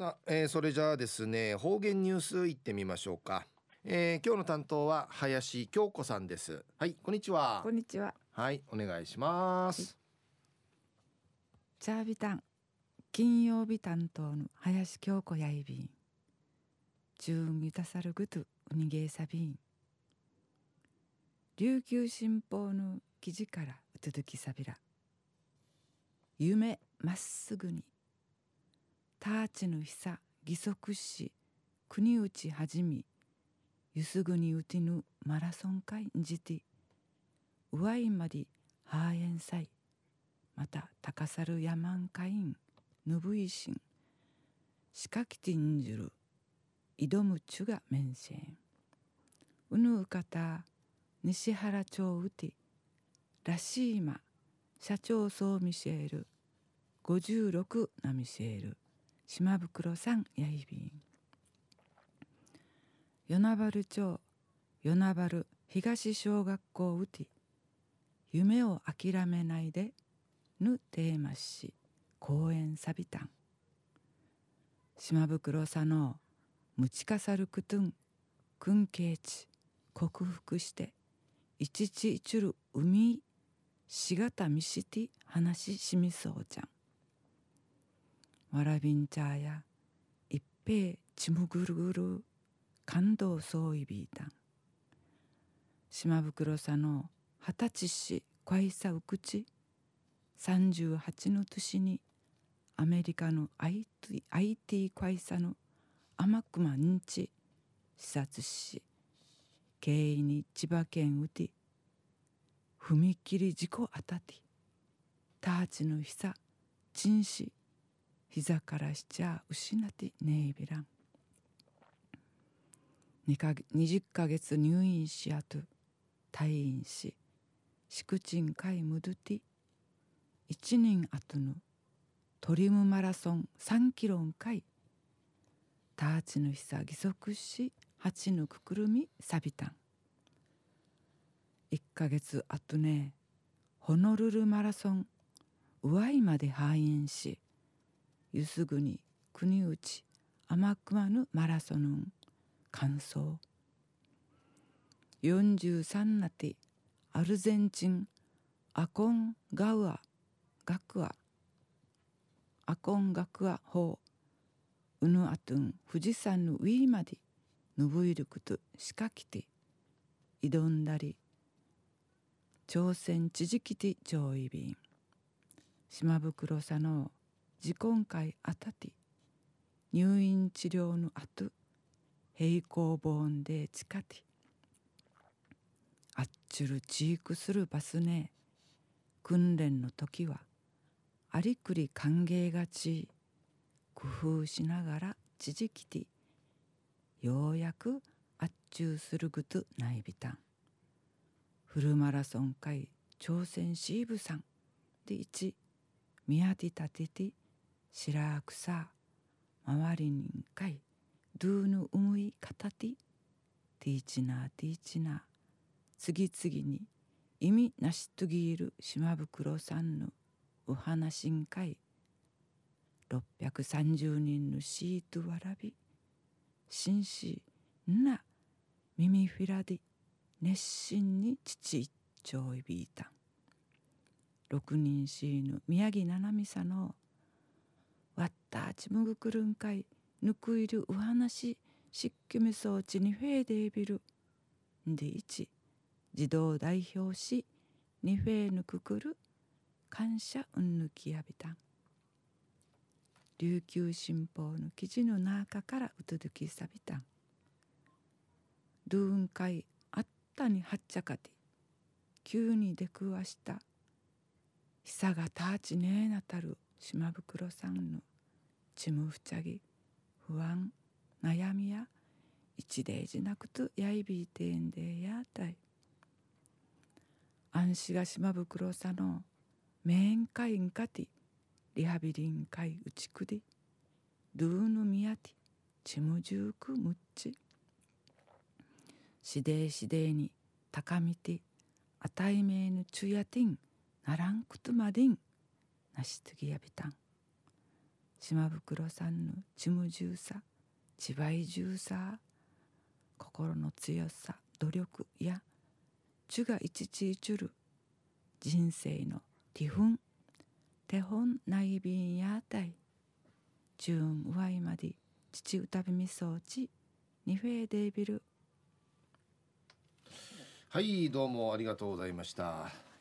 さあ、えー、それじゃあですね方言ニュースいってみましょうか、えー、今日の担当は林京子さんです。はいこんにちは。こんにちは。はいお願いします。チャービタン金曜日担当の林京子やいびん。中にたさるぐとうにげさびん。琉球新報の記事からうつづきさびら。夢まっすぐにターチの久義足し国内はじみゆすぐにうてぬマラソン会んじてうわいまりハーエンサイまた高猿山ん会員ぬぶいしんしかきてんじる挑むちゅが面線うぬうかた西原町うてらしいま社長総ミシェール56なミシェール島袋さんやいびん。与那原町与那原東小学校うて夢を諦めないでぬテーマし公園サビタン島袋さのむちかさるくとんくんけいち克服していちちいちる海しがたみして話しみそうじゃん。わらびんちゃや一平ちむぐるぐる感動そういびいたん島袋さの二十歳しこいさうくち38の年にアメリカの IT, IT 会社の天熊んち視察し経緯に千葉県うて踏切事故あたてターチのひさ陳死膝からしちゃ失ってねえびらん20ヶ月入院しあと退院し宿賃会むどて一年後のトリムマラソン3キロんかいターチのひさ義足し八のくくるみさびたん。1ヶ月後ねホノルルマラソンうわいまで肺炎しゆすぐに国内甘くまぬマラソヌンん完走43なてアルゼンチンアコンガウアガクア。アコンガクア法うぬあとん富士山の上までぬぶいることしかきて挑んだり朝鮮地磁気て上位便。島袋さの自婚会あたて入院治療の後平行本で近てあっちゅるちいくするバスね。訓練の時はありくり歓迎がち。工夫しながらちじきてようやくあっちゅうするぐとないびたん。フルマラソン会挑戦シーブさん。で1宮地立てて白草周りにんかいドゥーヌうむいかたてティーチナーティーチナー次々に意味なしとぎいる島袋さんのお話んかい630人のシートわらび紳士な耳フィラで熱心に父一丁いびいた。六人シーヌ宮城七海さのわった。ちむぐくるんかい。ぬくいるう話ししっきみそうちにフェーデービルで一児童代表しにフェーぬくくる感謝うんぬきやびたん。琉球新報の記事の中からうとどきさびたん。ドゥーン会あったにはっちゃかて急に出くわした。久がたちねえなたる島袋さんのちむふちゃぎ不安悩みや一例じなくとやいびいてんでやたい安心が島袋さの面会んかてリハビリン会うちくでドゥーヌミヤティちむじゅうくむっちしでしでに高みてあたいめぬちゅやてんならんくとまでんなしつぎやびたん島袋さんのちむじゅうさちばいじゅうさ心の強さ努力やちゅがいちちいちゅる人生のティフン手本ないびんやたいチューンワイマディ父歌びみそうちニフェーデービル。はいどうもありがとうございました。